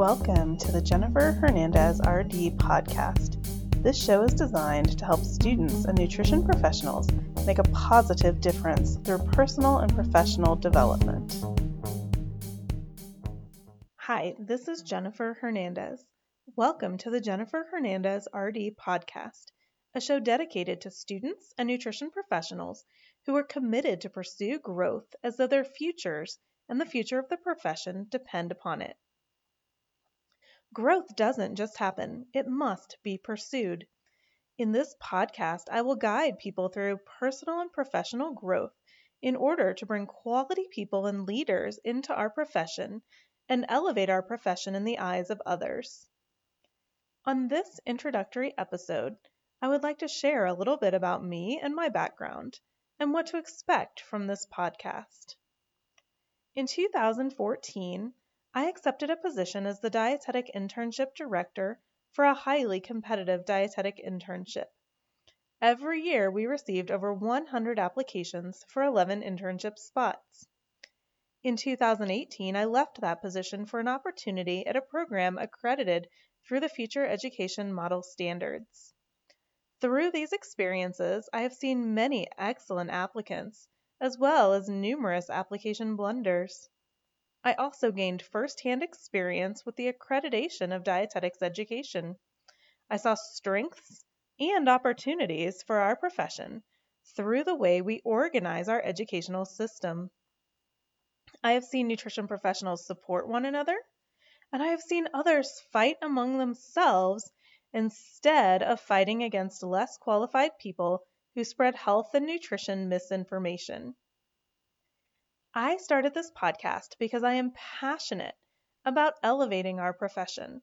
Welcome to the Jennifer Hernandez RD podcast. This show is designed to help students and nutrition professionals make a positive difference through personal and professional development. Hi, this is Jennifer Hernandez. Welcome to the Jennifer Hernandez RD podcast, a show dedicated to students and nutrition professionals who are committed to pursue growth as though their futures and the future of the profession depend upon it. Growth doesn't just happen, it must be pursued. In this podcast, I will guide people through personal and professional growth in order to bring quality people and leaders into our profession and elevate our profession in the eyes of others. On this introductory episode, I would like to share a little bit about me and my background and what to expect from this podcast. In 2014, I accepted a position as the Dietetic Internship Director for a highly competitive dietetic internship. Every year, we received over 100 applications for 11 internship spots. In 2018, I left that position for an opportunity at a program accredited through the Future Education Model Standards. Through these experiences, I have seen many excellent applicants, as well as numerous application blunders. I also gained firsthand experience with the accreditation of dietetics education. I saw strengths and opportunities for our profession through the way we organize our educational system. I have seen nutrition professionals support one another, and I have seen others fight among themselves instead of fighting against less qualified people who spread health and nutrition misinformation. I started this podcast because I am passionate about elevating our profession.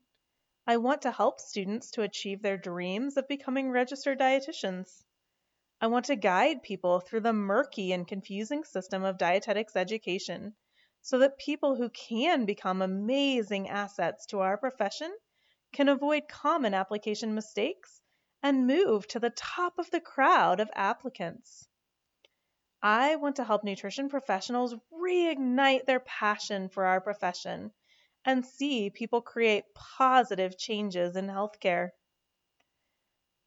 I want to help students to achieve their dreams of becoming registered dietitians. I want to guide people through the murky and confusing system of dietetics education so that people who can become amazing assets to our profession can avoid common application mistakes and move to the top of the crowd of applicants. I want to help nutrition professionals reignite their passion for our profession and see people create positive changes in healthcare.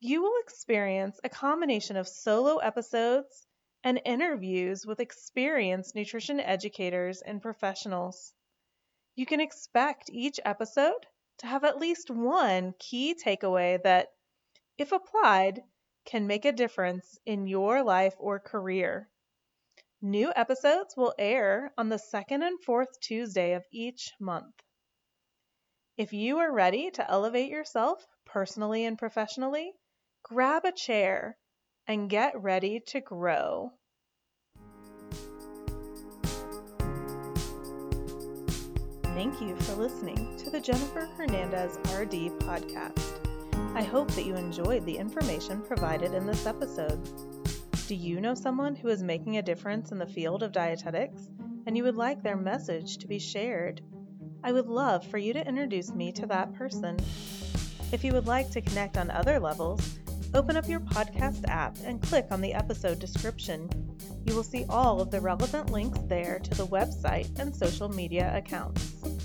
You will experience a combination of solo episodes and interviews with experienced nutrition educators and professionals. You can expect each episode to have at least one key takeaway that, if applied, can make a difference in your life or career. New episodes will air on the second and fourth Tuesday of each month. If you are ready to elevate yourself personally and professionally, grab a chair and get ready to grow. Thank you for listening to the Jennifer Hernandez RD podcast. I hope that you enjoyed the information provided in this episode. Do you know someone who is making a difference in the field of dietetics and you would like their message to be shared? I would love for you to introduce me to that person. If you would like to connect on other levels, open up your podcast app and click on the episode description. You will see all of the relevant links there to the website and social media accounts.